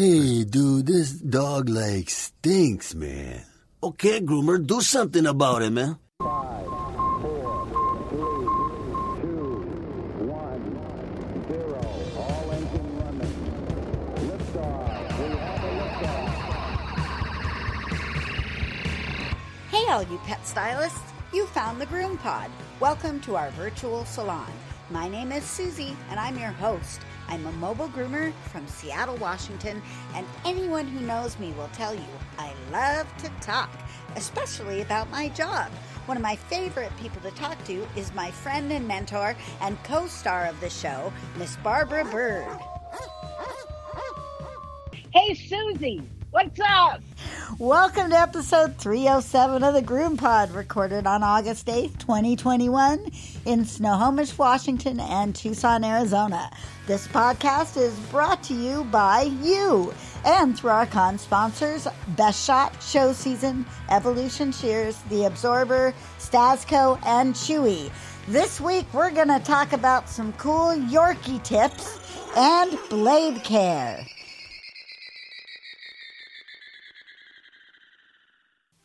Hey, dude, this dog like stinks, man. Okay, groomer, do something about it, man. Five, four, three, two, one, zero. All engine running. Liftoff. We have a liftoff. Hey, all you pet stylists! You found the Groom Pod. Welcome to our virtual salon. My name is Susie, and I'm your host. I'm a mobile groomer from Seattle, Washington, and anyone who knows me will tell you I love to talk, especially about my job. One of my favorite people to talk to is my friend and mentor and co star of the show, Miss Barbara Bird. Hey, Susie, what's up? Welcome to episode 307 of the Groom Pod, recorded on August 8th, 2021, in Snohomish, Washington, and Tucson, Arizona. This podcast is brought to you by you and through our con sponsors Best Shot, Show Season, Evolution Shears, The Absorber, Stasco, and Chewy. This week, we're going to talk about some cool Yorkie tips and blade care.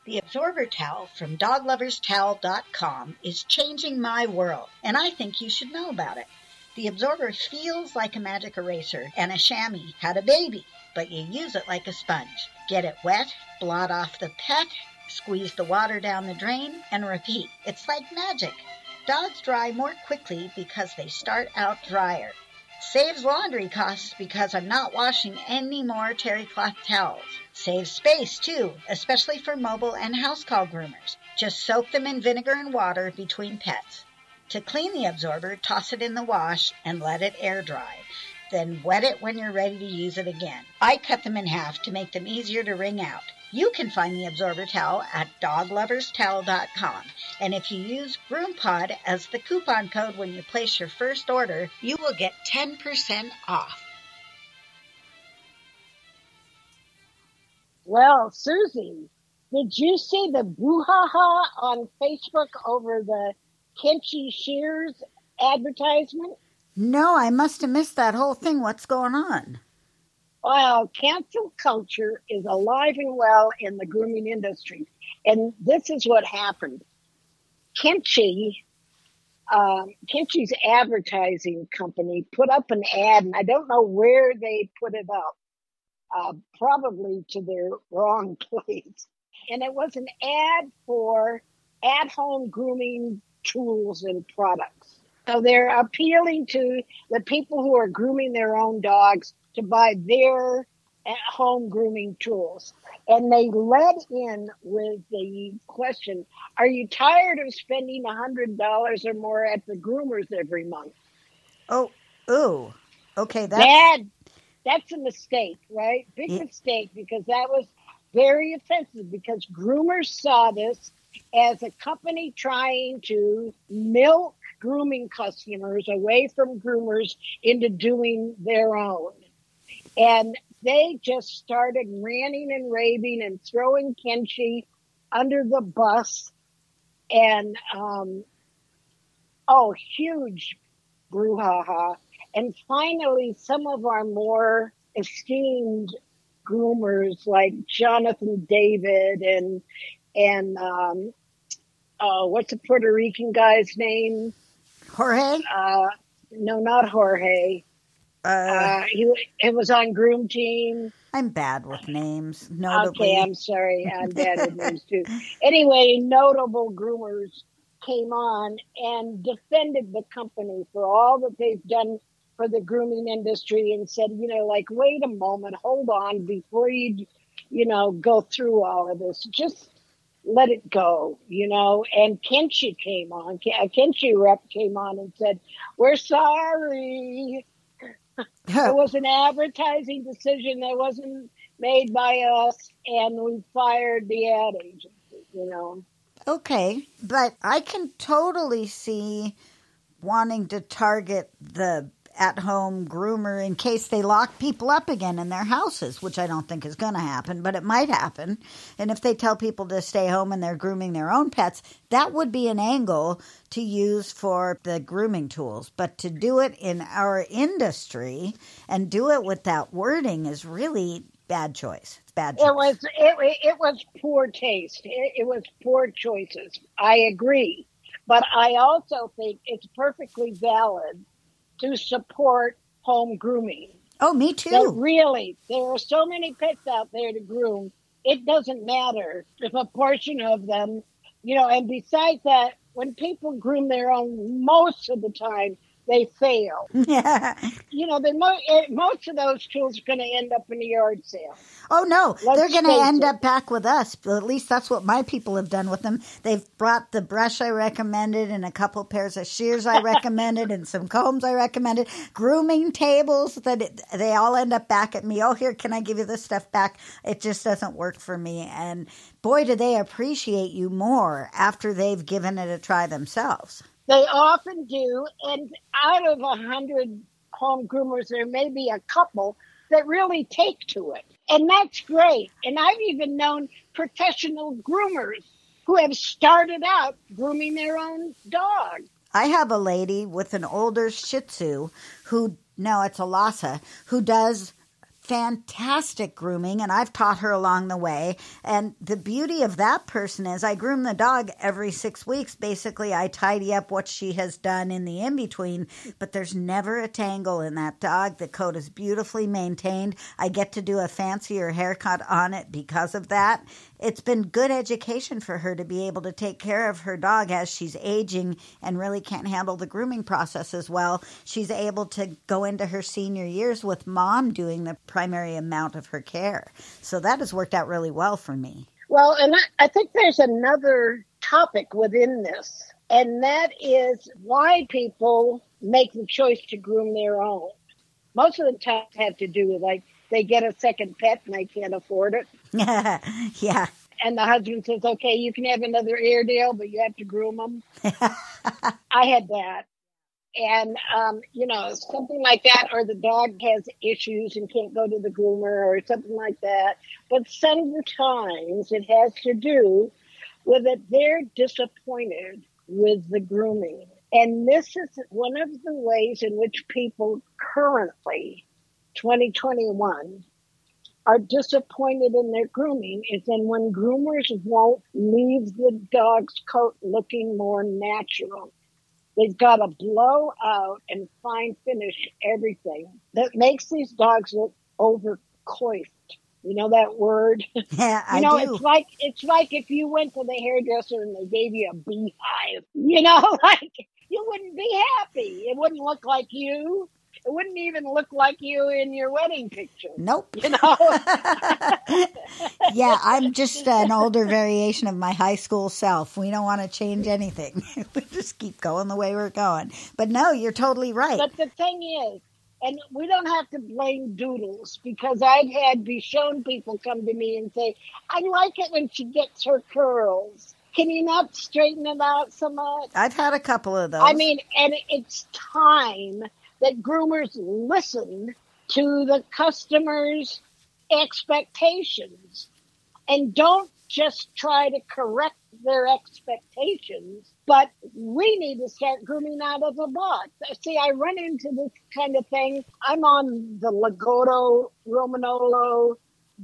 The Absorber Towel from dogloverstowel.com is changing my world, and I think you should know about it. The Absorber feels like a magic eraser, and a chamois had a baby, but you use it like a sponge. Get it wet, blot off the pet, squeeze the water down the drain, and repeat. It's like magic. Dogs dry more quickly because they start out drier. Saves laundry costs because I'm not washing any more terry cloth towels. Saves space too, especially for mobile and house call groomers. Just soak them in vinegar and water between pets. To clean the absorber, toss it in the wash and let it air dry. Then wet it when you're ready to use it again. I cut them in half to make them easier to wring out. You can find the absorber towel at dogloverstowel.com. And if you use GroomPod as the coupon code when you place your first order, you will get 10% off. Well, Susie, did you see the brouhaha on Facebook over the Kenchii Shears advertisement? No, I must have missed that whole thing. What's going on? Well, cancel culture is alive and well in the grooming industry. And this is what happened. Kenchii, um, advertising company put up an ad, and I don't know where they put it up, uh, probably to their wrong place. And it was an ad for at home grooming tools and products. So they're appealing to the people who are grooming their own dogs to buy their at home grooming tools. And they led in with the question Are you tired of spending $100 or more at the groomers every month? Oh, ooh. Okay, that's. That, that's a mistake, right? Big Yeah. mistake because that was very offensive because groomers saw this as a company trying to milk grooming customers away from groomers into doing their own. And they just started ranting and raving and throwing Kenchii under the bus. And, um, oh, huge brouhaha. And finally, some of our more esteemed groomers like Jonathan David and, and, um, uh, what's the Puerto Rican guy's name? Jorge? Uh, no, not Jorge. Uh, Uh, he it was on Groom Team. I'm bad with names. Notably. Okay, I'm sorry, I'm bad with names too. Anyway, notable groomers came on and defended the company for all that they've done for the grooming industry and said, you know, like, wait a moment, hold on before you, you know, go through all of this. Just let it go, you know. And Kenchii came on, a Kenchii rep came on and said, we're sorry. It was an advertising decision that wasn't made by us, and we fired the ad agency, you know. Okay, but I can totally see wanting to target the at home groomer in case they lock people up again in their houses, which I don't think is going to happen, but it might happen. And if they tell people to stay home and they're grooming their own pets, that would be an angle to use for the grooming tools. But to do it in our industry and do it with that wording is really bad choice. It's bad choice. It was it, it was poor taste. It, it was poor choices. I agree, but I also think it's perfectly valid to support home grooming. oh, me too. really, there are so many pets out there to groom. It doesn't matter if a portion of them, you know. And besides that, when people groom their own, most of the time they fail. You know, mo- eh, most of those tools are going to end up in a yard sale. Oh no, Let's they're going to end it. up back with us. At least that's what my people have done with them. They've brought the brush I recommended and a couple pairs of shears I recommended and some combs I recommended, grooming tables that it, they all end up back at me. Oh, here, can I give you this stuff back? It just doesn't work for me. And boy, do they appreciate you more after they've given it a try themselves. They often do, and out of a hundred home groomers, there may be a couple that really take to it, and that's great. And I've even known professional groomers who have started out grooming their own dog. I have a lady with an older Shih Tzu who, no, it's a Lhasa, who does fantastic grooming, and I've taught her along the way. And the beauty of that person is I groom the dog every six weeks. Basically, I tidy up what she has done in the in between, but there's never a tangle in that dog. The coat is beautifully maintained. I get to do a fancier haircut on it because of that. It's been good education for her to be able to take care of her dog as she's aging and really can't handle the grooming process as well. She's able to go into her senior years with mom doing the primary amount of her care. So that has worked out really well for me. Well, and I, I think there's another topic within this, and that is why people make the choice to groom their own. Most of the time, have to do with like they get a second pet and they can't afford it. yeah. and the husband says, "Okay, you can have another Airedale, but you have to groom them." I had that, and um, you know, something like that, or the dog has issues and can't go to the groomer, or something like that. But sometimes it has to do with that they're disappointed with the grooming, and this is one of the ways in which people currently, 2021 are disappointed in their grooming is then when groomers won't leave the dog's coat looking more natural. They've got to blow out and fine finish everything that makes these dogs look over coiffed. You know that word? Yeah, I you know, do. it's like it's like if you went to the hairdresser and they gave you a beehive. You know, like you wouldn't be happy. It wouldn't look like you. It wouldn't even look like you in your wedding picture. Nope. You know, yeah, I'm just an older variation of my high school self. We don't want to change anything. we just keep going the way we're going. But no, you're totally right. but the thing is, and we don't have to blame Doodles because I've had be shown people come to me and say, "I like it when she gets her curls. Can you not straighten it out so much?" I've had a couple of those. I mean, and it's time that groomers listen to the customers' expectations and don't just try to correct their expectations, but we need to start grooming out of the box. See, I run into this kind of thing. I'm on the Lagotto Romagnolo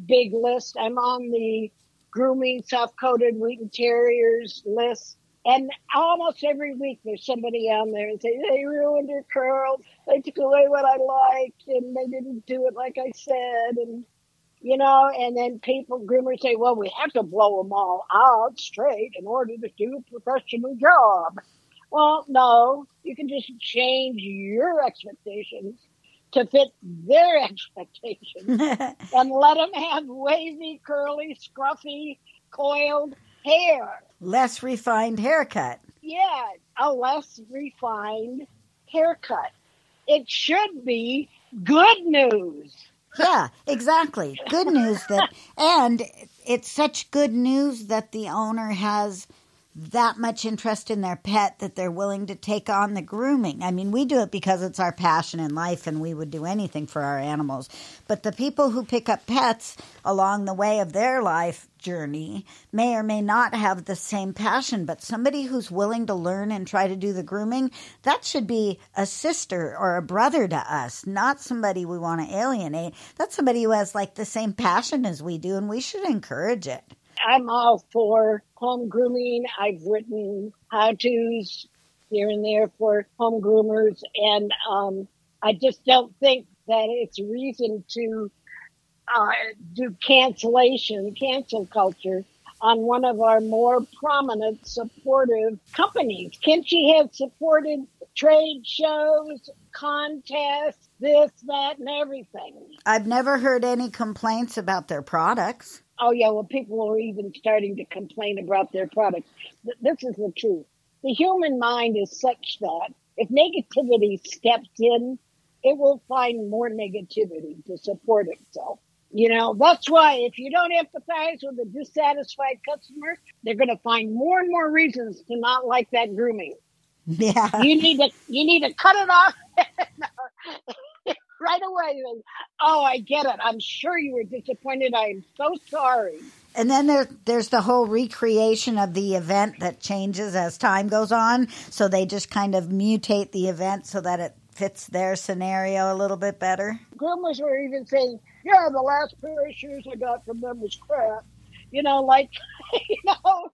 big list. I'm on the grooming soft coated Wheaten Terriers list. And almost every week there's somebody on there and say, they ruined your curls. They took away what I liked and they didn't do it like I said. And, you know, and then people, groomers say, well, we have to blow them all out straight in order to do a professional job. Well, no, you can just change your expectations to fit their expectations and let them have wavy, curly, scruffy, coiled hair. Less refined haircut. Yeah, a less refined haircut. It should be good news. Yeah, exactly. Good news that, and it's such good news that the owner has that much interest in their pet that they're willing to take on the grooming. I mean, we do it because it's our passion in life and we would do anything for our animals. But the people who pick up pets along the way of their life journey may or may not have the same passion, but somebody who's willing to learn and try to do the grooming, that should be a sister or a brother to us, not somebody we want to alienate. That's somebody who has like the same passion as we do, and we should encourage it. I'm all for home grooming. I've written how to's here and there for home groomers, and um, I just don't think that it's reason to uh, do cancellation, cancel culture on one of our more prominent supportive companies. Kenchii has supported trade shows, contests, this, that, and everything. I've never heard any complaints about their products. Oh yeah, well, people are even starting to complain about their products. This is the truth. The human mind is such that if negativity steps in, it will find more negativity to support itself. You know, that's why if you don't empathize with a dissatisfied customer, they're going to find more and more reasons to not like that grooming. Yeah. You need to, you need to cut it off right away. Oh, I get it. I'm sure you were disappointed. I am so sorry. And then there, there's the whole recreation of the event that changes as time goes on. So they just kind of mutate the event so that it fits their scenario a little bit better. groomers were even saying, "Yeah, the last pair of shoes I got from them was crap." You know, like, you know,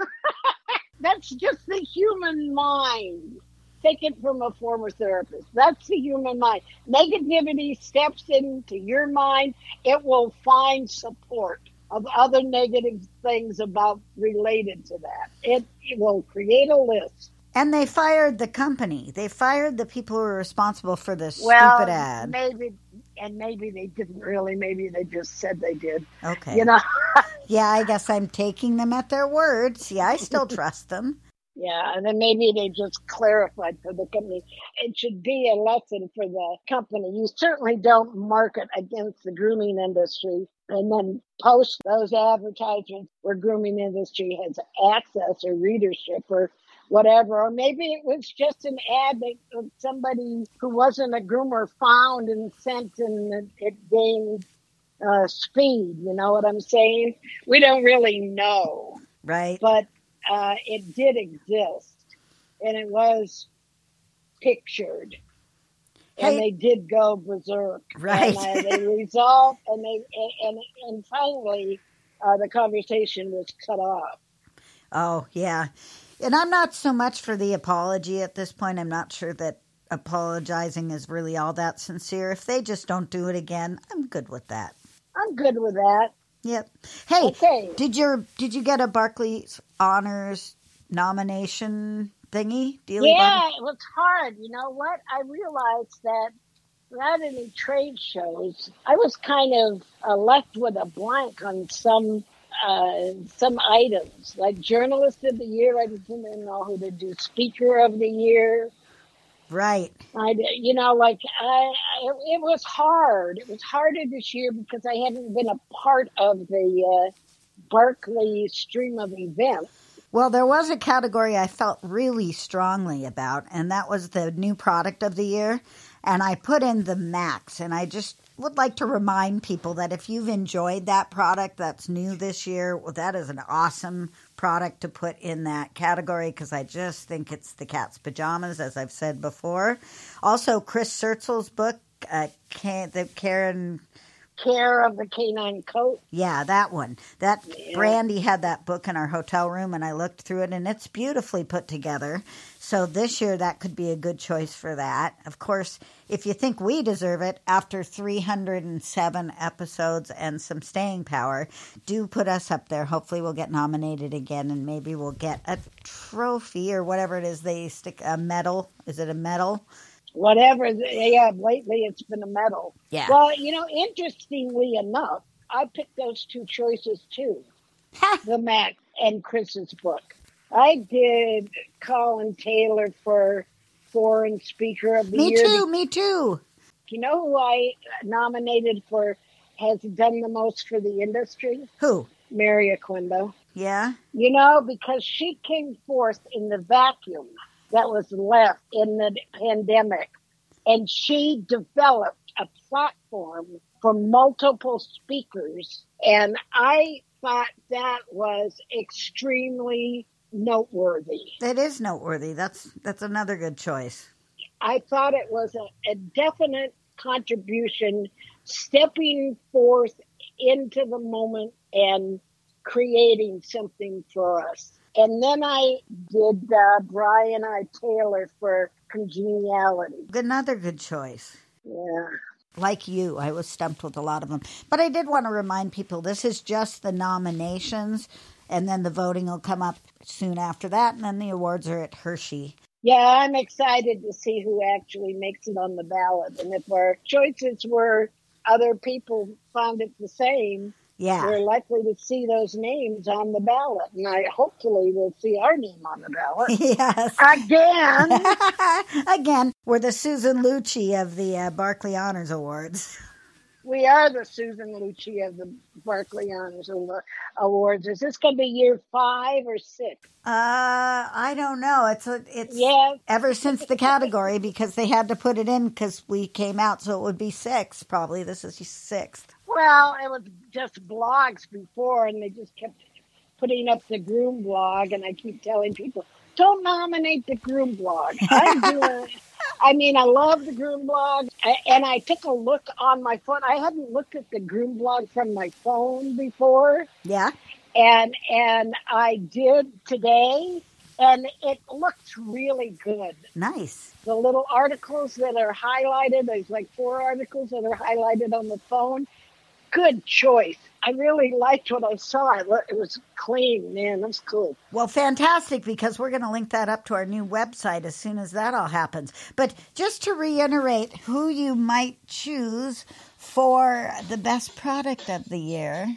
that's just the human mind. Take it from a former therapist. That's the human mind. Negativity steps into your mind. It will find support of other negative things about related to that. It, it will create a list. And they fired the company. They fired the people who were responsible for this Well, stupid ad. maybe, and maybe they didn't really. Maybe they just said they did. Okay. You know. Yeah, I guess I'm taking them at their word. See, I still trust them. Yeah, and then maybe they just clarified for the company. It should be a lesson for the company. You certainly don't market against the grooming industry and then post those advertisements where grooming industry has access or readership or whatever. Or maybe it was just an ad that somebody who wasn't a groomer found and sent and it, it gained uh, speed. You know what I'm saying? We don't really know Right. but uh, it did exist and it was pictured and Hey- they did go berserk Right. and uh, they resolved and they and and finally uh, the conversation was cut off Oh, yeah. And I'm not so much for the apology at this point. I'm not sure that apologizing is really all that sincere. If they just don't do it again, I'm good with that. i'm good with that Yep. Hey, Okay. did your did you get a Barkleigh's Honors nomination thingy? Dealy yeah it was hard you know what i realized that without any trade shows i was kind of uh, left with a blank on some uh, some items like journalist of the year i didn't know who to do speaker of the year Right. I, you know, like I, it, it was hard. It was harder this year because I hadn't been a part of the uh, Barkleigh stream of events. Well, there was a category I felt really strongly about, and that was the new product of the year. And I put in the Max, and I just would like to remind people that if you've enjoyed that product that's new this year, well, that is an awesome product to put in that category because I just think it's the cat's pajamas, as I've said before. Also, Chris Sertzel's book, uh, Karen Care of the canine coat. yeah, that one. That Yeah. Brandy had that book in our hotel room, and I looked through it, and it's beautifully put together. So this year, that could be a good choice for that. Of course, if you think we deserve it, after 307 episodes and some staying power, do put us up there. Hopefully, we'll get nominated again, and maybe we'll get a trophy or whatever it is they stick a medal. Is it a medal? Whatever. Yeah, lately it's been a metal. Yeah. Well, you know, interestingly enough, I picked those two choices too. the Mac and Chris's book. I did Colin Taylor for Foreign Speaker of the me Year. too. Me too. You know who I nominated for has done the most for the industry? Who? Mary Oquendo. Yeah. you know, because she came forth in the vacuum that was left in the pandemic. And she developed a platform for multiple speakers. And I thought that was extremely noteworthy. That is noteworthy. That's that's another good choice. I thought it was a, a definite contribution, stepping forth into the moment and creating something for us. And then I did uh, Brian I. Taylor for Congeniality. Another good choice. Yeah. Like you, I was stumped with a lot of them. But I did want to remind people this is just the nominations, and then the voting will come up soon after that, and then the awards are at Hershey. Yeah, I'm excited to see who actually makes it on the ballot. And if our choices were other people found it the same, Yeah. we're likely to see those names on the ballot. And I hopefully will see our name on the ballot. yes. Again, Again, we're the Susan Lucci of the uh, Barkleigh Honors Awards. we are the Susan Lucci of the Barkleigh Honors Awards. Is this going to be year five or six? Uh, I don't know. It's a, it's Yeah. ever since the category because they had to put it in because we came out, so it would be six probably. This is sixth. Well, it was just blogs before, and they just kept putting up the groom blog, and I keep telling people, don't nominate the groom blog. I'm doing. I mean, I love the groom blog, and I took a look on my phone. I hadn't looked at the groom blog from my phone before, Yeah. and and I did today, and it looks really good. Nice. The little articles that are highlighted, there's like four articles that are highlighted on the phone. Good choice. I really liked what I saw. It was clean, man. That's cool. Well, fantastic because we're going to link that up to our new website as soon as that all happens. But just to reiterate who you might choose for the best product of the year.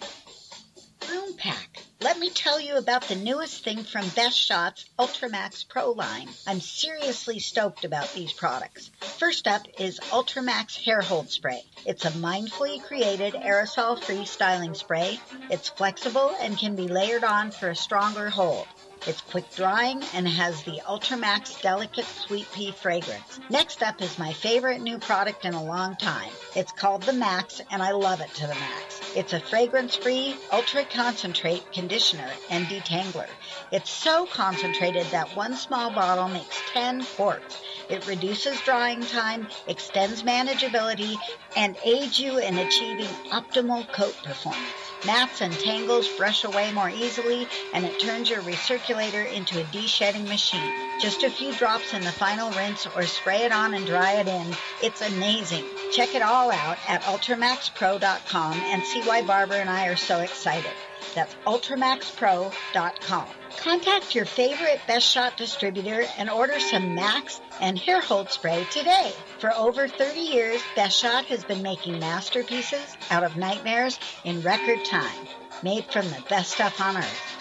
Broom Pack. Let me tell you about the newest thing from Best Shots Ultramax Pro line. I'm seriously stoked about these products. First up is Ultramax Hair Hold Spray. It's a mindfully created aerosol free styling spray. It's flexible and can be layered on for a stronger hold. It's quick drying and has the Ultramax Delicate Sweet Pea fragrance. Next up is my favorite new product in a long time. It's called the Max and I love it to the max. It's a fragrance-free, ultra-concentrate conditioner and detangler. It's so concentrated that one small bottle makes 10 quarts. It reduces drying time, extends manageability, and aids you in achieving optimal coat performance. Mats and tangles brush away more easily, and it turns your recirculator into a de-shedding machine. Just a few drops in the final rinse or spray it on and dry it in. It's amazing. Check it all out at ultramaxpro.com and see why Barbara and I are so excited. That's ultramaxpro.com. Contact your favorite Best Shot distributor and order some Max and hair hold spray today. For over 30 years, Best Shot has been making masterpieces out of nightmares in record time, made from the best stuff on earth.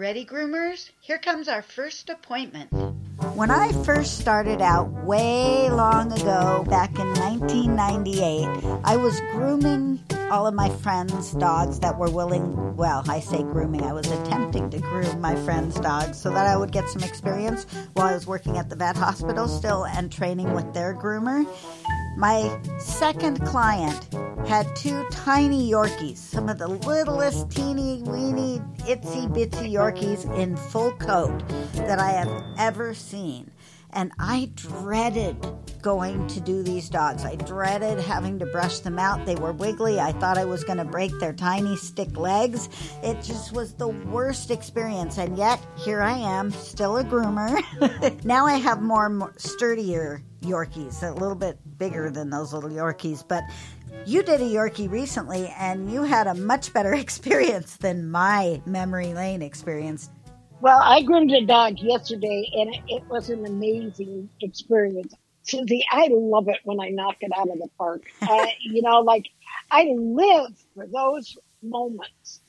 Ready, groomers? Here comes our first appointment. When I first started out way long ago, back in 1998, I was grooming all of my friends' dogs that were willing, well, I say grooming, I was attempting to groom my friends' dogs so that I would get some experience while I was working at the vet hospital still and training with their groomer. My second client had two tiny Yorkies, some of the littlest, teeny, weeny, itsy bitsy Yorkies in full coat that I have ever seen. And I dreaded going to do these dogs. I dreaded having to brush them out. They were wiggly. I thought I was going to break their tiny stick legs. It just was the worst experience. And yet, here I am, still a groomer. now I have more, more sturdier Yorkies, a little bit bigger than those little Yorkies. But you did a Yorkie recently, and you had a much better experience than my memory lane experience. Well, I groomed a dog yesterday, and it, was an amazing experience. Susie, I love it when I knock it out of the park. Uh, you know, like I live for those moments.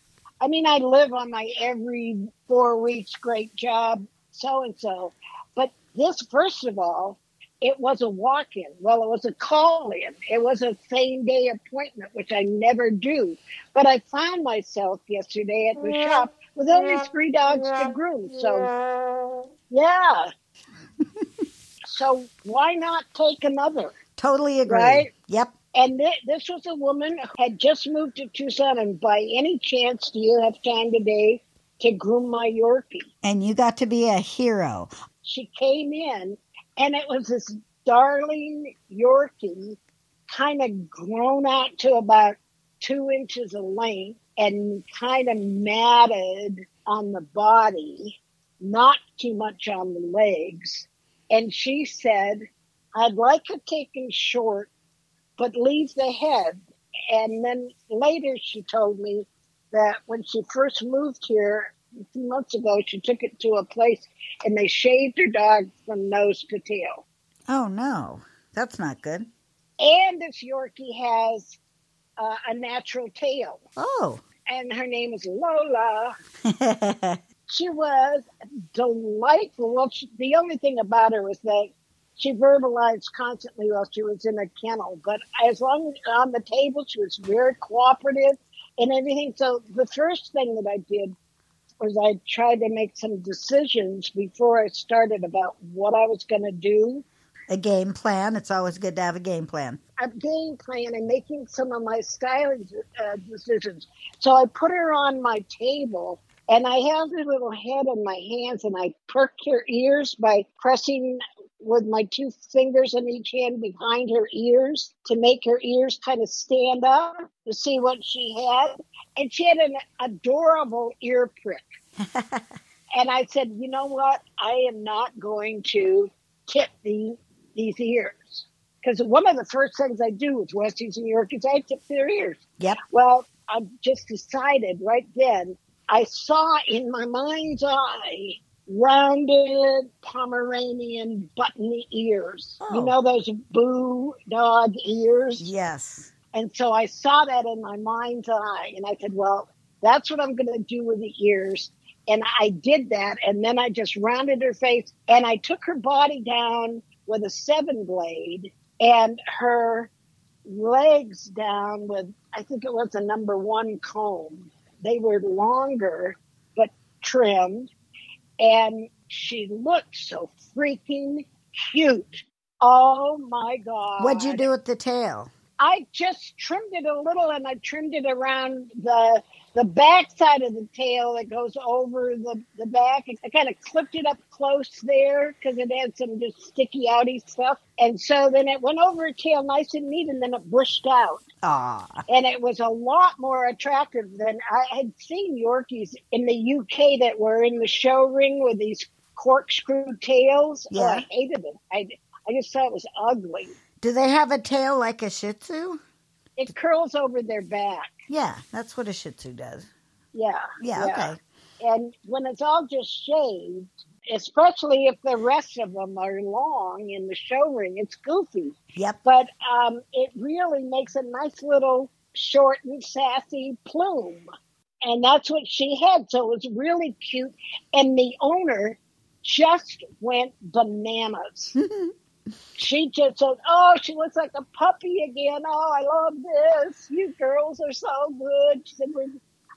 I mean, I live on my every four weeks great job, so and so. But this, first of all, it was a walk-in. Well, it was a call-in. It was a same-day appointment, which I never do. But I found myself yesterday at the shop with only three dogs to groom. So, yeah. so why not take another? Totally agree. Right? Yep. And th- this was a woman who had just moved to Tucson. And by any chance, do you have time today to groom my Yorkie? And you got to be a hero. She came in, and it was this darling Yorkie, kind of grown out to about two inches of length and kind of matted on the body, not too much on the legs. And she said, I'd like it taken short, but leave the head. And then later she told me that when she first moved here a few months ago, she took it to a place and they shaved her dog from nose to tail. Oh, no. That's not good. And this Yorkie has uh, a natural tail. Oh. And her name is Lola. She was delightful. Well, she, the only thing about her was that she verbalized constantly while she was in a kennel. But as long as on the table, she was very cooperative and everything. So the first thing that I did was I tried to make some decisions before I started about what I was going to do. a game plan. It's always good to have a game plan. a game plan and making some of my styling uh, decisions. So I put her on my table and I have her little head in my hands and I perked her ears by pressing with my two fingers in each hand behind her ears to make her ears kind of stand up to see what she had. And she had an adorable ear prick. and I said, you know what? I am not going to tip the, these ears. Because one of the first things I do with Westies and Yorkies, I tip their ears. Yep. Well, I just decided right then, I saw in my mind's eye rounded Pomeranian buttony ears. Oh. You know those boo dog ears? Yes. And so I saw that in my mind's eye and I said, well, that's what I'm going to do with the ears. And I did that. And then I just rounded her face and I took her body down with a seven blade and her legs down with, I think it was a number one comb. They were longer, but trimmed. And she looked so freaking cute. Oh my God. What'd you do with the tail? I just trimmed it a little and I trimmed it around the the back side of the tail that goes over the, the back. I kind of clipped it up close there because it had some just sticky outy stuff. And so then it went over her tail nice and neat and then it bushed out. Aw. And it was a lot more attractive than I had seen Yorkies in the UK that were in the show ring with these corkscrew tails. Oh, Yeah. I hated it. I, I just thought it was ugly. Do they have a tail like a Shih Tzu? It curls over their back. Yeah, that's what a Shih Tzu does. Yeah. Yeah, okay. And when it's all just shaved, especially if the rest of them are long in the show ring, it's goofy. Yep. But um, it really makes a nice little short and sassy plume. And that's what she had. So it was really cute. And the owner just went bananas. she just said, Oh, she looks like a puppy again. Oh, I love this. You girls are so good. She said,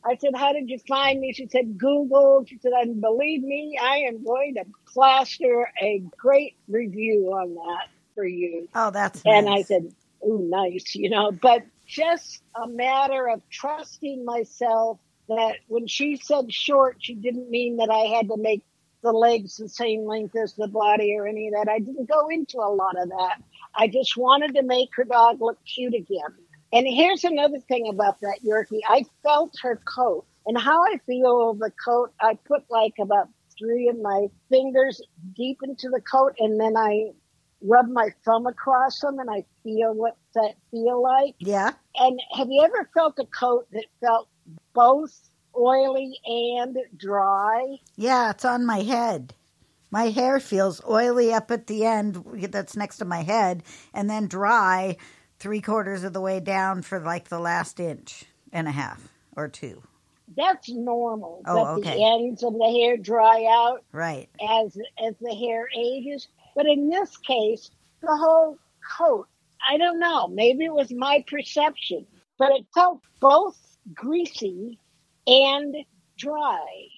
I said, How did you find me? She said, Google. She said, And believe me, I am going to plaster a great review on that for you. Oh, that's And nice. I said, Oh, nice, you know, but just a matter of trusting myself that when she said short, she didn't mean that I had to make the legs the same length as the body or any of that. I didn't go into a lot of that. I just wanted to make her dog look cute again. And here's another thing about that Yorkie. I felt her coat and how I feel the coat. I put like about three of my fingers deep into the coat and then I rub my thumb across them and I feel what that feel like. yeah. And have you ever felt a coat that felt both oily and dry? Yeah, it's on my head. My hair feels oily up at the end that's next to my head and then dry three quarters of the way down for like the last inch and a half or two. That's normal. Oh, that okay. the ends of the hair dry out Right. as as the hair ages. But in this case, the whole coat. I don't know. Maybe it was my perception, but it felt both greasy and dry.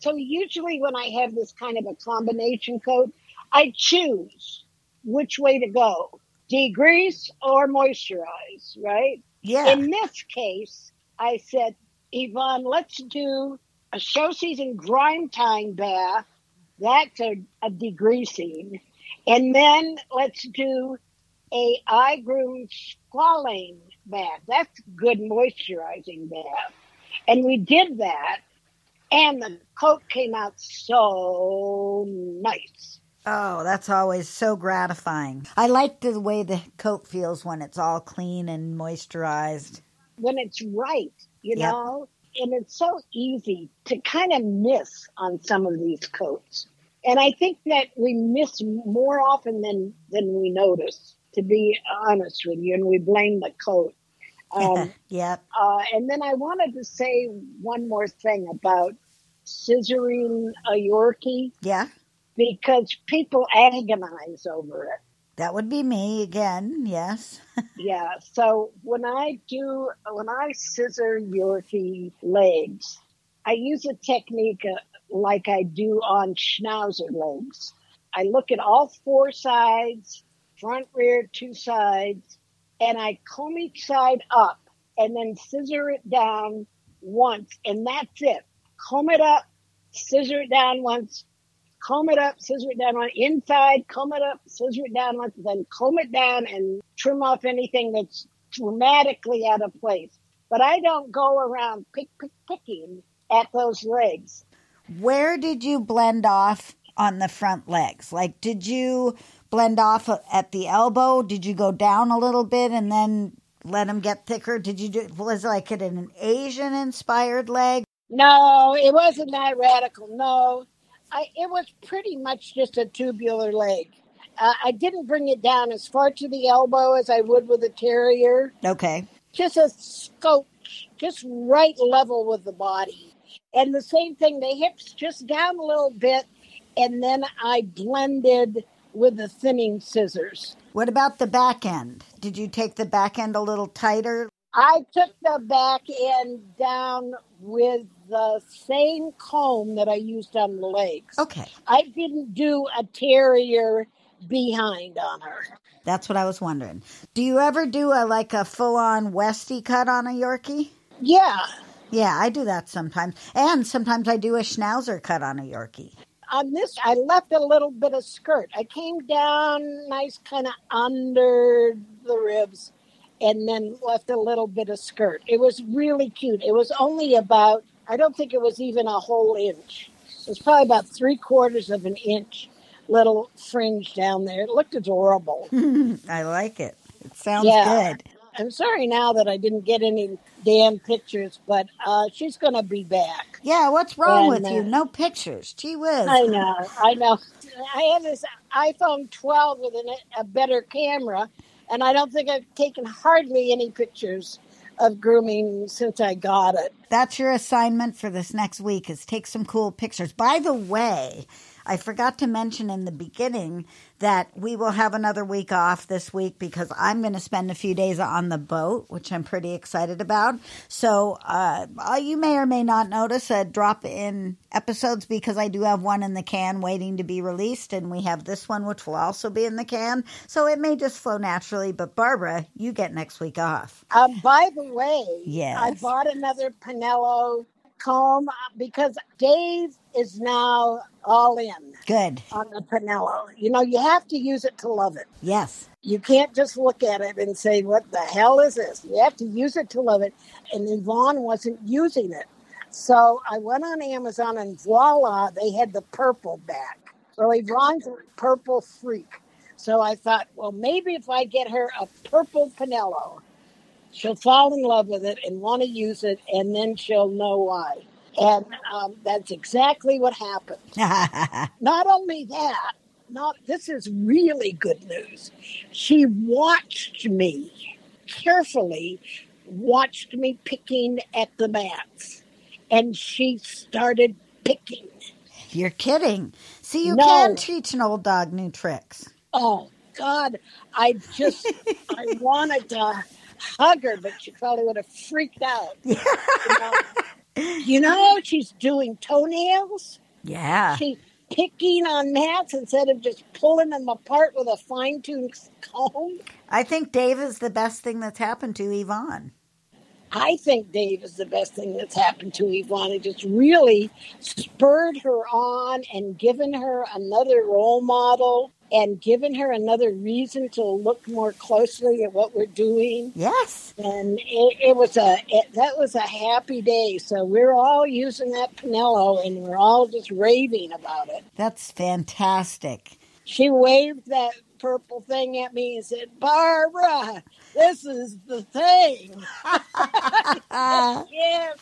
So usually when I have this kind of a combination coat, I choose which way to go. Degrease or moisturize, right? Yeah. In this case, I said, Yvonne, let's do a show season grime time bath. That's a, a degreasing. And then let's do a iGroom squalane bath. That's good moisturizing bath. And we did that. And the coat came out so nice. Oh, that's always so gratifying. I like the way the coat feels when it's all clean and moisturized. When it's right, you Yep. know? And it's so easy to kind of miss on some of these coats. And I think that we miss more often than, than we notice, to be honest with you, and we blame the coat. Um, yep. Uh, and then I wanted to say one more thing about scissoring a Yorkie Yeah. because people agonize over it. That would be me again. Yes. Yeah. So when I do, when I scissor Yorkie legs, I use a technique uh, like I do on Schnauzer legs. I look at all four sides, front, rear, two sides, and I comb each side up and then scissor it down once, and that's it. Comb it up, scissor it down once, comb it up, scissor it down on inside, comb it up, scissor it down once, then comb it down and trim off anything that's dramatically out of place. But I don't go around pick, pick, picking at those legs. Where did you blend off on the front legs? Like, did you blend off at the elbow? Did you go down a little bit and then let them get thicker? Did you do, was it like it an Asian inspired leg? No, it wasn't that radical. No, I, it was pretty much just a tubular leg. Uh, I didn't bring it down as far to the elbow as I would with a terrier. Okay. Just a scope, just right level with the body. And the same thing, the hips just down a little bit, and then I blended with the thinning scissors. What about the back end? Did you take the back end a little tighter? I took the back end down with the same comb that I used on the legs. Okay. I didn't do a terrier behind on her. That's what I was wondering. Do you ever do a like a full on Westie cut on a Yorkie? Yeah. Yeah, I do that sometimes. And sometimes I do a Schnauzer cut on a Yorkie. On this, I left a little bit of skirt. I came down nice, kind of under the ribs, and then left a little bit of skirt. It was really cute. It was only about, I don't think it was even a whole inch. It was probably about three quarters of an inch little fringe down there. It looked adorable. I like it. It sounds Yeah. good. I'm sorry now that I didn't get any damn pictures, but uh, she's going to be back. Yeah, what's wrong And, with you? uh, No pictures. Gee whiz. I know, I know. I have this iPhone 12 with an, a better camera, and I don't think I've taken hardly any pictures of grooming since I got it. That's your assignment for this next week is take some cool pictures. By the way, I forgot to mention in the beginning that we will have another week off this week because I'm going to spend a few days on the boat, which I'm pretty excited about. So uh, uh, you may or may not notice a drop in episodes because I do have one in the can waiting to be released, and we have this one which will also be in the can. So it may just flow naturally. But Barbara, you get next week off. Um, by the way, Yes. I bought another Pinello comb uh, because Dave is now all in Good. on the Pinello. You know, you have to use it to love it. Yes. You can't just look at it and say, what the hell is this? You have to use it to love it. And Yvonne wasn't using it. So I went on Amazon and voila, they had the purple back. So Yvonne's a purple freak. So I thought, well, maybe if I get her a purple Pinello, she'll fall in love with it and want to use it, and then she'll know why. And um, that's exactly what happened. Not only that, not this is really good news. She watched me carefully, watched me picking at the mats, and she started picking. You're kidding. See, you No. can teach an old dog new tricks. Oh God, I just, I wanted to hug her, but she probably would have freaked out. you, know? You know, she's doing toenails. Yeah. She's picking on mats instead of just pulling them apart with a fine tuned comb. I think Dave is the best thing that's happened to Yvonne. I think Dave is the best thing that's happened to Yvonne. It just really spurred her on and given her another role model and given her another reason to look more closely at what we're doing. Yes. And it, it was a it, that was a happy day. So we're all using that Pinello and we're all just raving about it. That's fantastic. She waved that purple thing at me and said, Barbara, this is the thing. yes.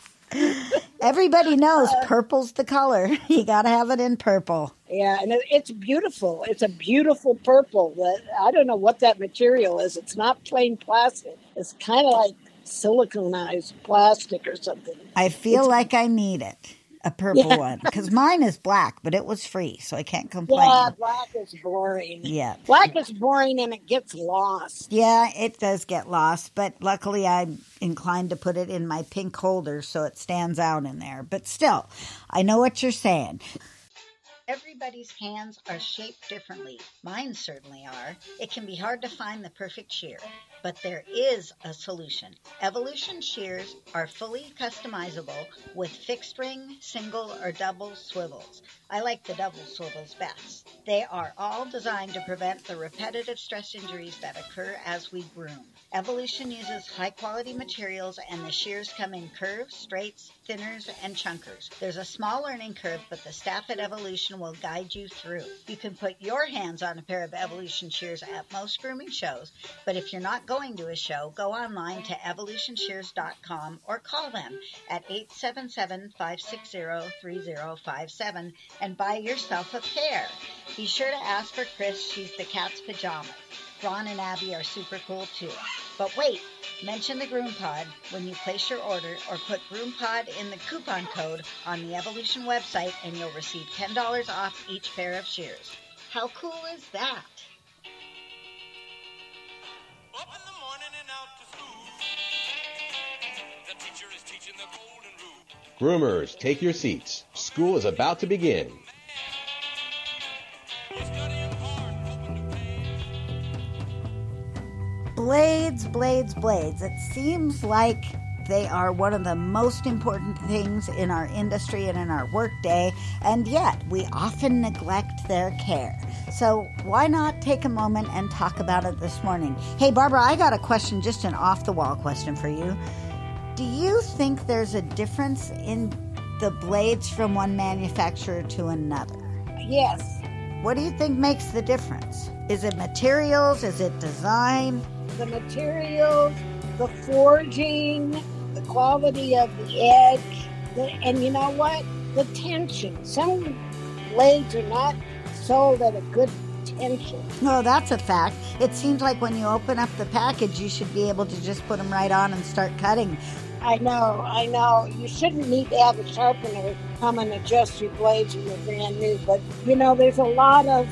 Everybody knows purple's the color. You got to have it in purple. Yeah, and it, it's beautiful. It's a beautiful purple. That I don't know what that material is. It's not plain plastic. It's kind of like siliconized plastic or something. I feel like I need it. A purple Yeah. one. Because mine is black, but it was free, so I can't complain. Yeah, black is boring. Yeah. Black is boring and it gets lost. Yeah, it does get lost, but luckily I'm inclined to put it in my pink holder so it stands out in there. But still, I know what you're saying. Everybody's hands are shaped differently. Mine certainly are. It can be hard to find the perfect shear, but there is a solution. Evolution shears are fully customizable with fixed ring, single, or double swivels. I like the double swivels best. They are all designed to prevent the repetitive stress injuries that occur as we groom. Evolution uses high quality materials and the shears come in curves, straights, thinners, and chunkers. There's a small learning curve, but the staff at Evolution will guide you through. You can put your hands on a pair of Evolution shears at most grooming shows, but if you're not going to a show, go online to evolutionshears.com or call them at 877 560 3057 and buy yourself a pair. Be sure to ask for Chris, she's the cat's pajamas. Ron and Abby are super cool too. But wait, mention the Groom Pod when you place your order or put Groom Pod in the coupon code on the Evolution website and you'll receive $10 off each pair of shears. How cool is that? Up in the morning and out to school. The teacher is teaching the golden rule. Groomers, take your seats. School is about to begin. Blades, blades, blades. It seems like they are one of the most important things in our industry and in our workday, and yet we often neglect their care. So, why not take a moment and talk about it this morning? Hey, Barbara, I got a question, just an off the wall question for you. Do you think there's a difference in the blades from one manufacturer to another? Yes. What do you think makes the difference? Is it materials? Is it design? The materials, the forging, the quality of the edge, the, and you know what? The tension. Some blades are not sold at a good tension. No, that's a fact. It seems like when you open up the package, you should be able to just put them right on and start cutting. I know, I know. You shouldn't need to have a sharpener come and adjust your blades when you're brand new, but you know, there's a lot of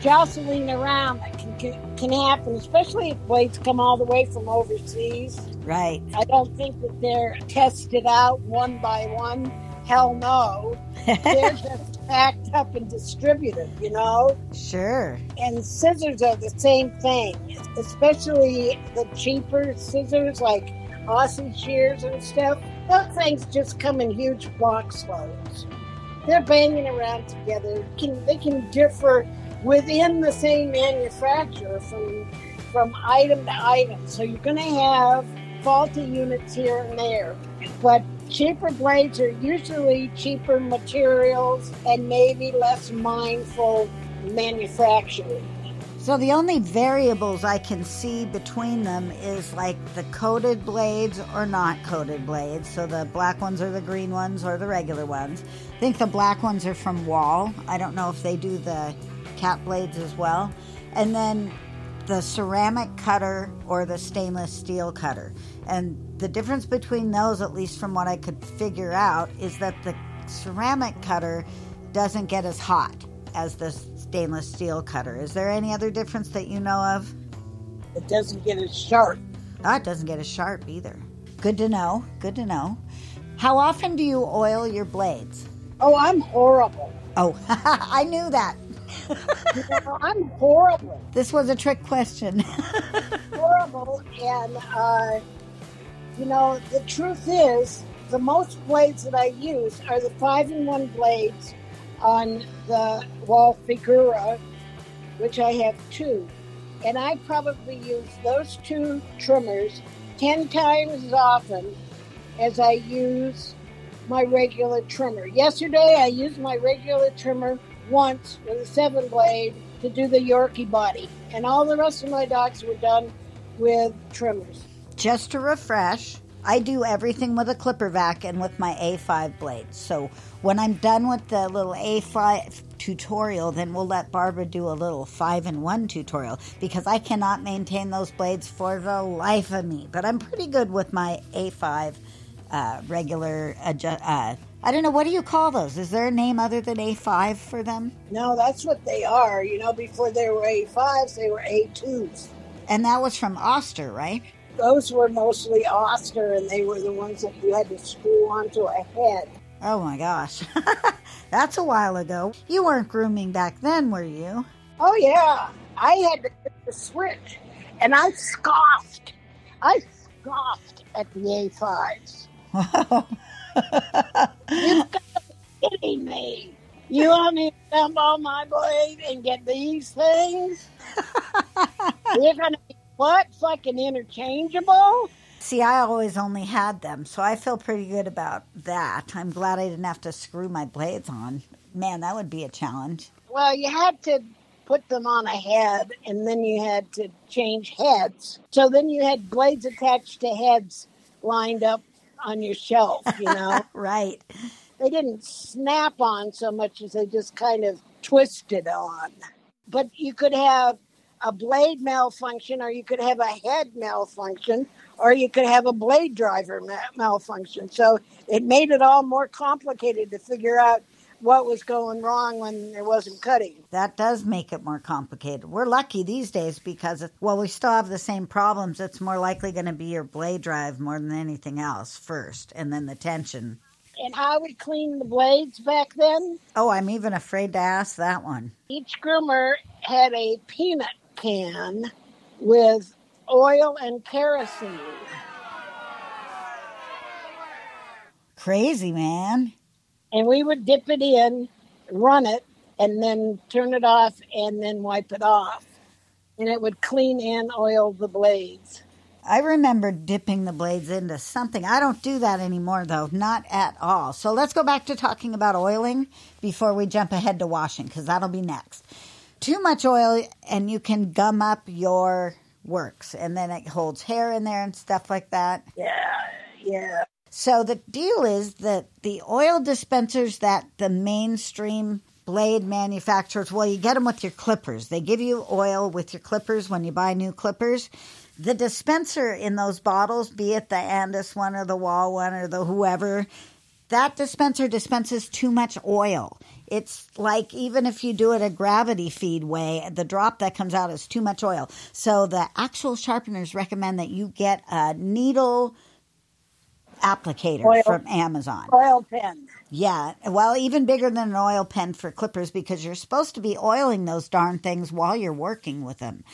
jostling around that can, can, can happen, especially if blades come all the way from overseas. Right. I don't think that they're tested out one by one. Hell no. They're just packed up and distributed, you know? Sure. And scissors are the same thing, especially the cheaper scissors like Aussie shears and stuff. Those things just come in huge box loads. They're banging around together. Can, they can differ within the same manufacturer from from item to item. So you're going to have faulty units here and there. But cheaper blades are usually cheaper materials and maybe less mindful manufacturing. So the only variables I can see between them is like the coated blades or not coated blades. So the black ones or the green ones or the regular ones. I think the black ones are from Wahl. I don't know if they do the cat blades as well. And then the ceramic cutter or the stainless steel cutter. And the difference between those, at least from what I could figure out, is that the ceramic cutter doesn't get as hot as the stainless steel cutter. Is there any other difference that you know of? It doesn't get as sharp. Oh, it doesn't get as sharp either. Good to know. Good to know. How often do you oil your blades? Oh, I'm horrible. Oh, I knew that. You know, I'm horrible. This was a trick question. horrible. And, uh, you know, the truth is, the most blades that I use are the five in one blades on the Wahl Figura, which I have two. And I probably use those two trimmers 10 times as often as I use my regular trimmer. Yesterday, I used my regular trimmer once with a seven blade to do the Yorkie body, and all the rest of my dogs were done with trimmers. Just to refresh, I do everything with a clipper vac and with my A5 blade. So when I'm done with the little A5 tutorial, then we'll let Barbara do a little 5 in 1 tutorial because I cannot maintain those blades for the life of me. But I'm pretty good with my A5 uh, regular adjust. Uh, I don't know, what do you call those? Is there a name other than A5 for them? No, that's what they are. You know, before they were A5s, they were A2s. And that was from Oster, right? Those were mostly Oster, and they were the ones that you had to screw onto a head. Oh my gosh. That's a while ago. You weren't grooming back then, were you? Oh, yeah. I had to hit the switch, and I scoffed. I scoffed at the A5s. You gotta be kidding me. You want me to dump all my blade and get these things? You're gonna be what? Fucking interchangeable? See, I always only had them, so I feel pretty good about that. I'm glad I didn't have to screw my blades on. Man, that would be a challenge. Well, you had to put them on a head, and then you had to change heads. So then you had blades attached to heads lined up on your shelf, you know? Right. they didn't snap on so much as they just kind of twisted on. But you could have a blade malfunction, or you could have a head malfunction, or you could have a blade driver ma- malfunction. So it made it all more complicated to figure out what was going wrong when there wasn't cutting. That does make it more complicated. We're lucky these days because, well, we still have the same problems. It's more likely going to be your blade drive more than anything else first, and then the tension. And how we cleaned the blades back then, Oh, I'm even afraid to ask that one. each groomer had a peanut can with oil and kerosene. Crazy, man. And we would dip it in, run it, and then turn it off and then wipe it off. And it would clean and oil the blades. I remember dipping the blades into something. I don't do that anymore, though, not at all. So let's go back to talking about oiling before we jump ahead to washing, because that'll be next. Too much oil, and you can gum up your works, and then it holds hair in there and stuff like that. Yeah, yeah. So the deal is that the oil dispensers that the mainstream blade manufacturers, well, you get them with your clippers. They give you oil with your clippers when you buy new clippers. The dispenser in those bottles, be it the Andis one or the Wahl one or the whoever, that dispenser dispenses too much oil. It's like even if you do it a gravity feed way, the drop that comes out is too much oil. So the actual sharpeners recommend that you get a needle applicator Oil. from Amazon. Oil pen. Yeah, well, even bigger than an oil pen for clippers because you're supposed to be oiling those darn things while you're working with them.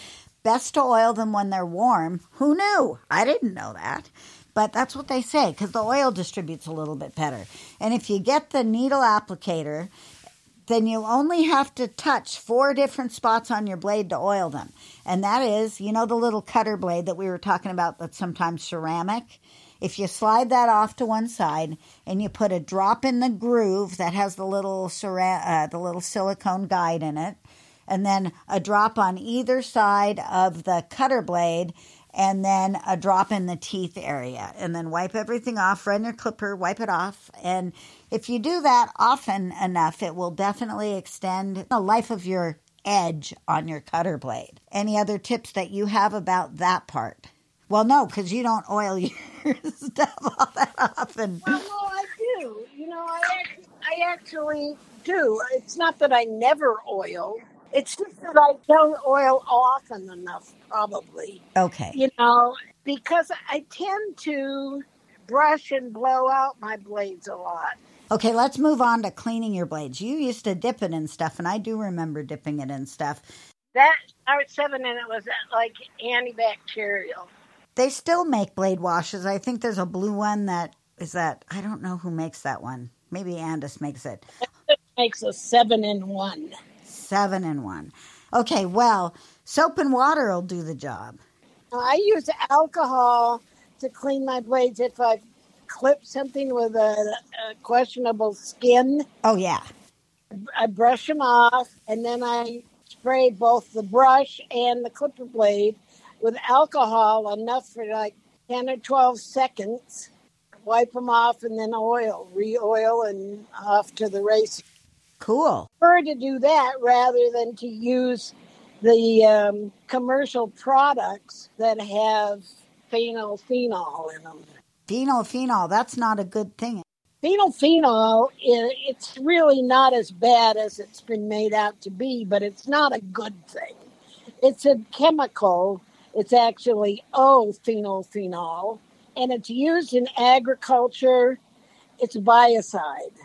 Best to oil them when they're warm. Who knew? I didn't know that. But that's what they say because the oil distributes a little bit better. And if you get the needle applicator, then you only have to touch four different spots on your blade to oil them. And that is, you know, the little cutter blade that we were talking about that's sometimes ceramic? If you slide that off to one side and you put a drop in the groove that has the little uh, the little silicone guide in it, and then a drop on either side of the cutter blade, and then a drop in the teeth area, and then wipe everything off. Run your clipper, wipe it off, and if you do that often enough, it will definitely extend the life of your edge on your cutter blade. Any other tips that you have about that part? Well, no, because you don't oil your stuff all that often. Well, no, I do. You know, I actually, I actually do. It's not that I never oil. It's just that I don't oil often enough, probably. Okay. You know, because I tend to brush and blow out my blades a lot. Okay, let's move on to cleaning your blades. You used to dip it in stuff, and I do remember dipping it in stuff. That R7 and it was uh, like antibacterial. They still make blade washes. I think there's a blue one that is that I don't know who makes that one. Maybe Andis makes it. It makes a seven in one. Seven in one. Okay, well, soap and water will do the job. I use alcohol to clean my blades if I clip something with a, a questionable skin. Oh yeah. I brush them off and then I spray both the brush and the clipper blade with alcohol enough for like 10 or 12 seconds. Wipe them off and then oil, re oil, and off to the race. Cool. prefer to do that rather than to use the um, commercial products that have phenol phenol in them. Phenol, phenol, that's not a good thing. Phenol phenol, i- it's really not as bad as it's been made out to be, but it's not a good thing. It's a chemical. It's actually O phenol and it's used in agriculture. It's a biocide.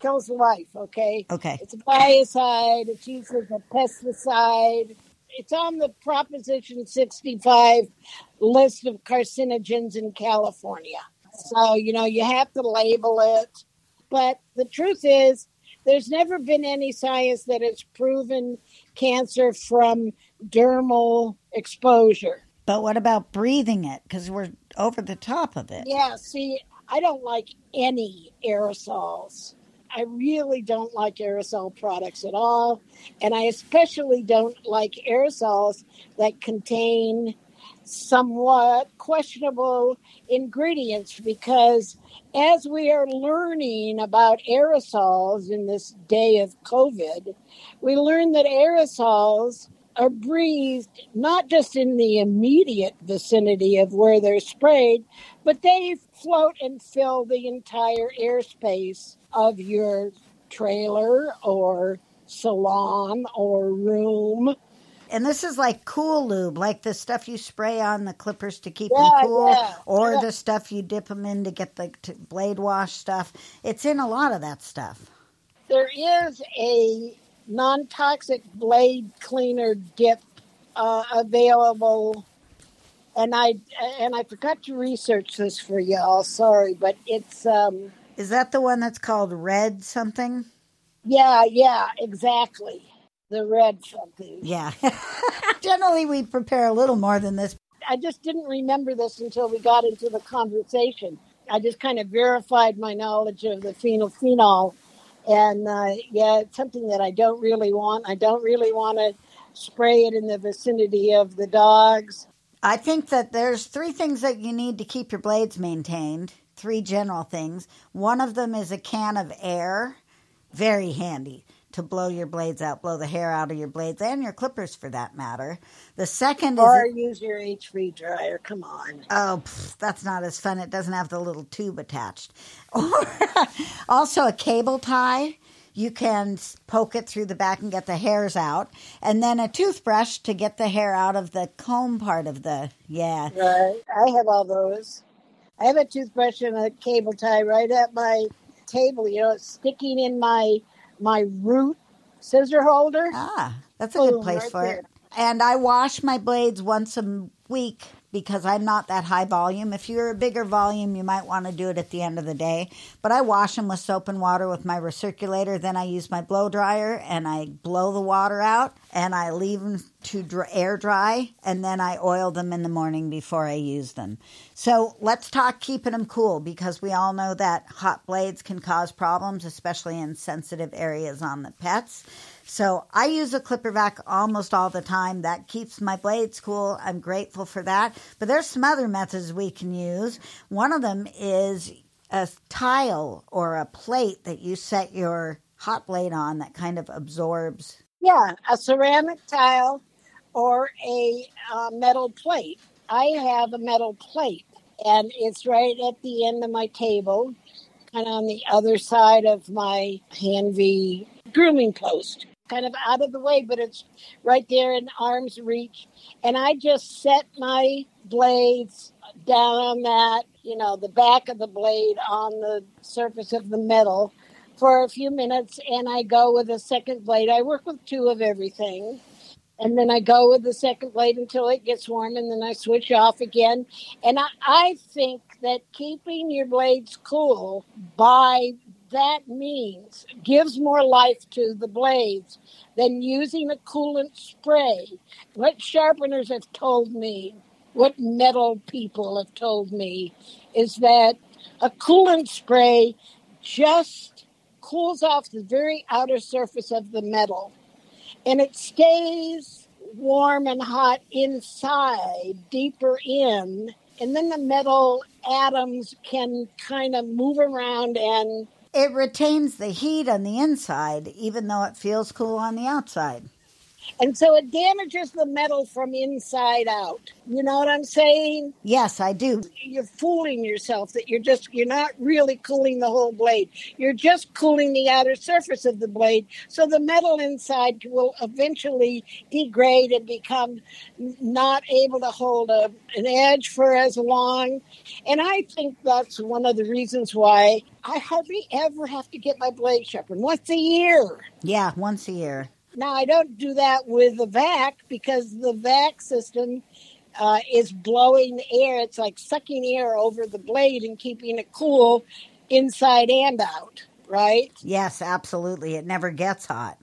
Kills life, okay? Okay. It's a biocide. It's used as a pesticide. It's on the Proposition 65 list of carcinogens in California. So, you know, you have to label it. But the truth is, there's never been any science that has proven cancer from dermal exposure. But what about breathing it? Because we're over the top of it. Yeah, see, I don't like any aerosols. I really don't like aerosol products at all. And I especially don't like aerosols that contain somewhat questionable ingredients because as we are learning about aerosols in this day of COVID, we learn that aerosols are breathed not just in the immediate vicinity of where they're sprayed, but they float and fill the entire airspace of your trailer or salon or room. And this is like cool lube, like the stuff you spray on the clippers to keep Yeah, them cool, yeah, or yeah. the stuff you dip them in to get the to blade wash stuff. It's in a lot of that stuff. There is a non toxic blade cleaner dip uh, available. And I and I forgot to research this for y'all. Sorry, but it's um Is that the one that's called red something? yeah yeah exactly the red something. Yeah. Generally, we prepare a little more than this. I just didn't remember this until we got into the conversation. I just kind of verified my knowledge of the phenolphenol. And uh, yeah, it's something that I don't really want. I don't really want to spray it in the vicinity of the dogs. I think that there's three things that you need to keep your blades maintained. Three general things. One of them is a can of air, very handy to blow your blades out, blow the hair out of your blades and your clippers for that matter. The second is Or use your HV dryer. Come on. Oh, pff, that's not as fun. It doesn't have the little tube attached. Or also a cable tie. You can poke it through the back and get the hairs out. And then a toothbrush to get the hair out of the comb part of the. Yeah. Right. I have all those. I have a toothbrush and a cable tie right at my table. You know, it's sticking in my my root scissor holder. Ah, that's a good place right for there. it. And I wash my blades once a week because I'm not that high volume. If you're a bigger volume, you might want to do it at the end of the day. But I wash them with soap and water with my recirculator. Then I use my blow dryer and I blow the water out and I leave them to air dry. And then I oil them in the morning before I use them. So let's talk keeping them cool because we all know that hot blades can cause problems, especially in sensitive areas on the pets. So I use a clipper vac almost all the time. That keeps my blades cool. I'm grateful for that. But there's some other methods we can use. One of them is a tile or a plate that you set your hot blade on that kind of absorbs. Yeah, a ceramic tile or a uh, metal plate. I have a metal plate, and it's right at the end of my table. of on the other side of my Hanvey grooming post, kind of out of the way, but it's right there in arm's reach. And I just set my blades down on that, you know, the back of the blade on the surface of the metal for a few minutes and I go with a second blade. I work with two of everything. And then I go with the second blade until it gets warm and then I switch off again. And I, I think that keeping your blades cool by that means gives more life to the blades than using a coolant spray. What sharpeners have told me, what metal people have told me, is that a coolant spray just cools off the very outer surface of the metal and it stays warm and hot inside, deeper in. And then the metal atoms can kind of move around and It retains the heat on the inside, even though it feels cool on the outside. And so it damages the metal from inside out. You know what I'm saying? Yes, I do. You're fooling yourself that you're just you're not really cooling the whole blade. You're just cooling the outer surface of the blade. So the metal inside will eventually degrade and become not able to hold a, an edge for as long. And I think that's one of the reasons why I hardly ever have to get my blade sharpened once a year. Yeah, once a year. Now, I don't do that with the vac because the vac system uh, is blowing air. It's like sucking air over the blade and keeping it cool inside and out, right? Yes, absolutely. It never gets hot.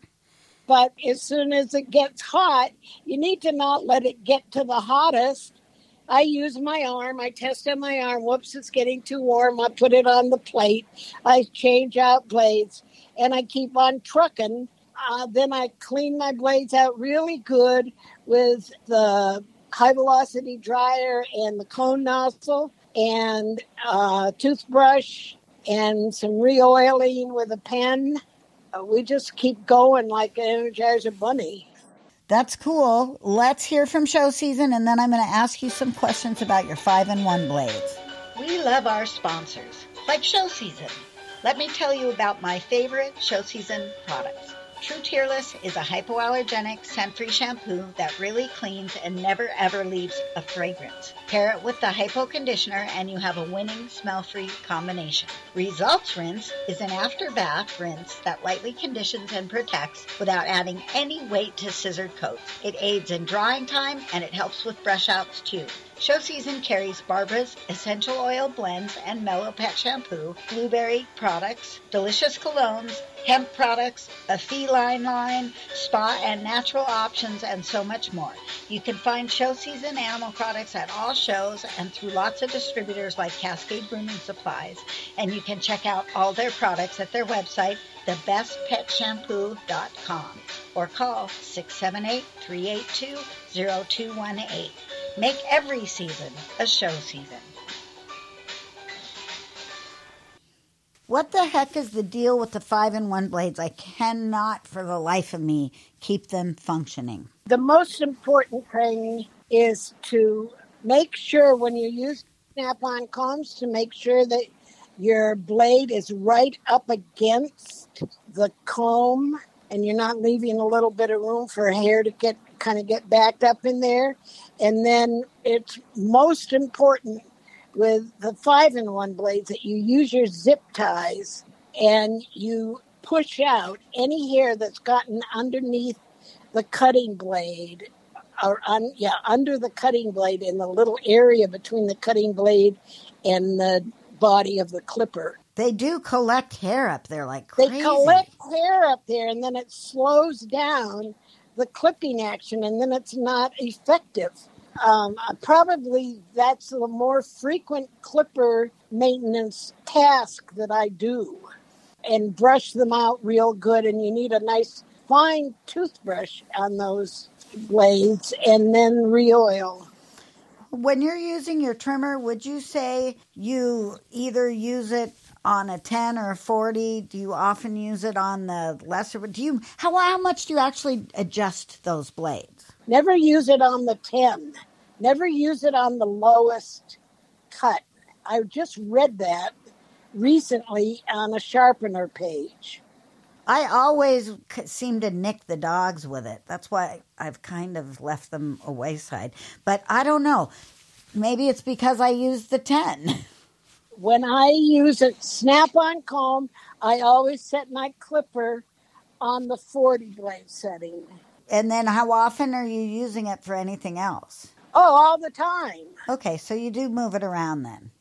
But as soon as it gets hot, you need to not let it get to the hottest. I use my arm. I test on my arm. Whoops, it's getting too warm. I put it on the plate. I change out blades and I keep on trucking. Uh, then I clean my blades out really good with the high velocity dryer and the cone nozzle and uh, toothbrush and some re-oiling with a pen. Uh, we just keep going like an Energizer bunny. That's cool. Let's hear from show season, and then I'm going to ask you some questions about your five and one blades. We love our sponsors, like Show Season. Let me tell you about my favorite Show Season products. True Tearless is a hypoallergenic scent-free shampoo that really cleans and never ever leaves a fragrance. Pair it with the hypo conditioner and you have a winning smell-free combination. Results Rinse is an after bath rinse that lightly conditions and protects without adding any weight to scissored coats. It aids in drying time and it helps with brush outs too. Show season carries Barbara's essential oil blends and mellow pet shampoo, blueberry products, delicious colognes, hemp products, a feline line, spa and natural options, and so much more. You can find show season animal products at all shows and through lots of distributors like Cascade Grooming Supplies. And you can check out all their products at their website, thebestpetshampoo.com, or call 678 382 0218. Make every season a show season. What the heck is the deal with the five and one blades? I cannot for the life of me keep them functioning. The most important thing is to make sure when you use snap-on combs to make sure that your blade is right up against the comb and you're not leaving a little bit of room for hair to get kind of get backed up in there. And then it's most important with the five in one blades that you use your zip ties and you push out any hair that's gotten underneath the cutting blade or un, yeah under the cutting blade in the little area between the cutting blade and the body of the clipper They do collect hair up there like crazy. they collect hair up there and then it slows down the clipping action and then it's not effective. Um, probably that's the more frequent clipper maintenance task that i do and brush them out real good and you need a nice fine toothbrush on those blades and then re-oil. When you're using your trimmer, would you say you either use it on a 10 or a 40? Do you often use it on the lesser? Do you how how much do you actually adjust those blades? Never use it on the 10. Never use it on the lowest cut. I just read that recently on a sharpener page. I always seem to nick the dogs with it. That's why I've kind of left them a wayside. But I don't know. Maybe it's because I use the 10. When I use a snap on comb, I always set my clipper on the 40 blade setting. And then how often are you using it for anything else? Oh, all the time. Okay, so you do move it around then.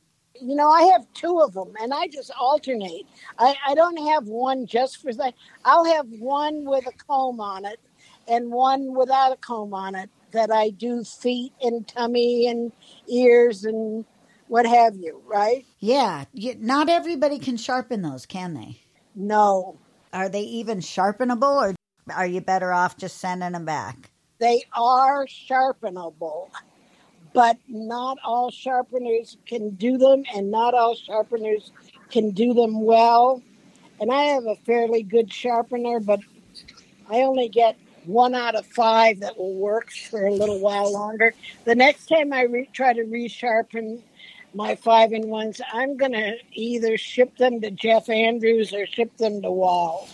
You know, I have two of them and I just alternate. I, I don't have one just for that. I'll have one with a comb on it and one without a comb on it that I do feet and tummy and ears and what have you, right? Yeah, not everybody can sharpen those, can they? No, Are they even sharpenable or are you better off just sending them back? they are sharpenable, but not all sharpeners can do them, and not all sharpeners can do them well. And I have a fairly good sharpener, but I only get one out of five that will work for a little while longer. The next time I re- try to resharpen my five and ones, I'm going to either ship them to Jeff Andrews or ship them to Wahl.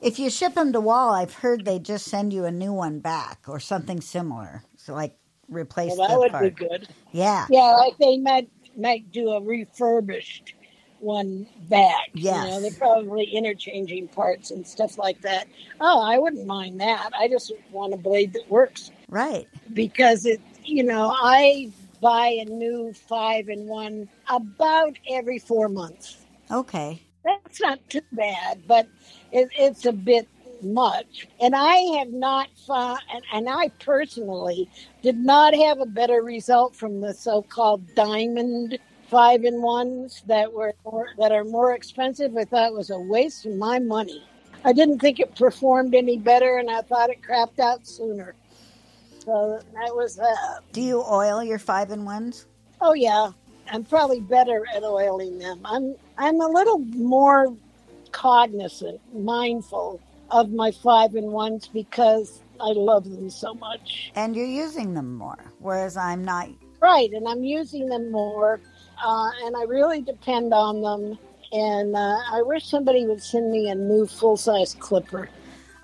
If you ship them to Wahl, I've heard they just send you a new one back or something similar. So like replace Well, that the would part. be good. Yeah. Yeah, like they might might do a refurbished one back. You know, they're probably interchanging parts and stuff like that. Oh, I wouldn't mind that. I just want a blade that works Right. because it you know, I buy a new five in one about every four months. Okay. That's not too bad, but it, it's a bit much. And I have not found, and, and I personally did not have a better result from the so-called diamond five in ones that were more, that are more expensive. I thought it was a waste of my money. I didn't think it performed any better, and I thought it crapped out sooner. So that was that. Do you oil your five and ones? Oh yeah, I'm probably better at oiling them. I'm I'm a little more cognizant, mindful of my five and ones because I love them so much. And you're using them more, whereas I'm not. Right, and I'm using them more, uh, and I really depend on them. And uh, I wish somebody would send me a new full size clipper.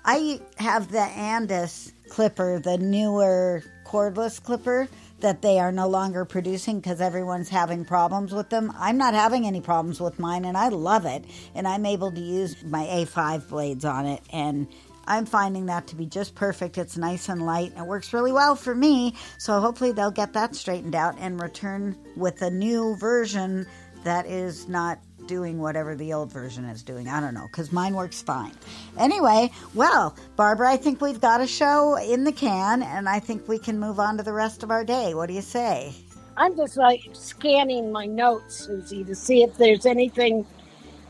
I have the Andis clipper, the newer cordless clipper that they are no longer producing because everyone's having problems with them. I'm not having any problems with mine and I love it. And I'm able to use my A5 blades on it. And I'm finding that to be just perfect. It's nice and light. and It works really well for me. So hopefully they'll get that straightened out and return with a new version that is not doing whatever the old version is doing. I don't know, because mine works fine. Anyway, well, Barbara, I think we've got a show in the can, and I think we can move on to the rest of our day. What do you say? I'm just like scanning my notes, Susie, to see if there's anything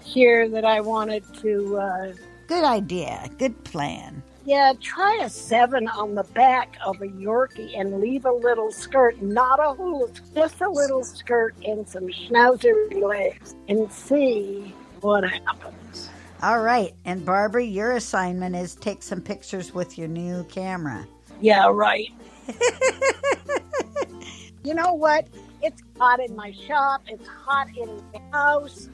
here that I wanted to. Uh, Good idea. Good plan. Yeah, try a seven on the back of a Yorkie and leave a little skirt, not a hula, just a little skirt and some schnauzer legs, and see what happens. All right. And Barbara, your assignment is take some pictures with your new camera. Yeah, right. you know what? It's hot in my shop. It's hot in the house.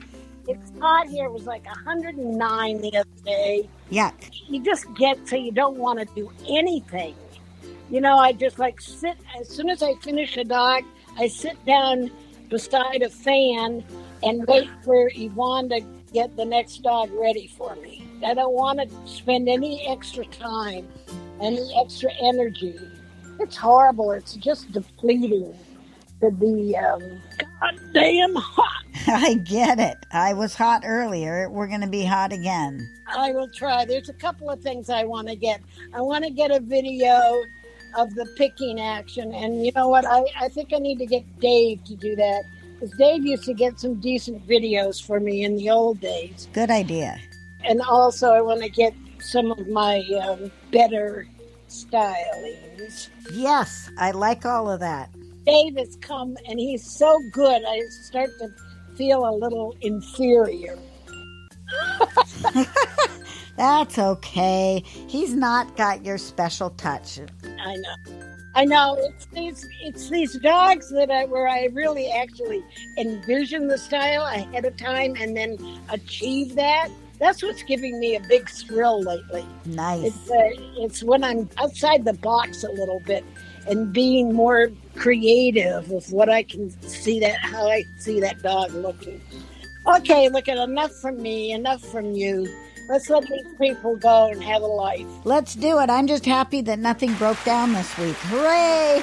It's hot here. It was like 109 the other day. Yeah. you just get so you don't want to do anything. You know, I just like sit as soon as I finish a dog, I sit down beside a fan and wait for Yvonne to get the next dog ready for me. I don't want to spend any extra time, any extra energy. It's horrible. It's just depleting to be um, goddamn hot. I get it. I was hot earlier. We're going to be hot again. I will try. There's a couple of things I want to get. I want to get a video of the picking action. And you know what? I, I think I need to get Dave to do that. Because Dave used to get some decent videos for me in the old days. Good idea. And also, I want to get some of my um, better stylings. Yes, I like all of that. Dave has come and he's so good, I start to feel a little inferior. That's okay. He's not got your special touch. I know. I know it's these it's these dogs that I where I really actually envision the style ahead of time and then achieve that. That's what's giving me a big thrill lately. Nice. It's uh, it's when I'm outside the box a little bit and being more creative with what I can see that how I see that dog looking. Okay, look at enough from me, enough from you. Let's let these people go and have a life. Let's do it. I'm just happy that nothing broke down this week. Hooray!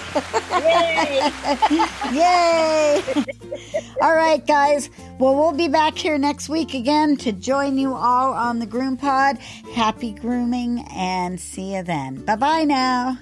Yay! Yay! all right, guys. Well, we'll be back here next week again to join you all on the Groom Pod. Happy grooming and see you then. Bye bye now.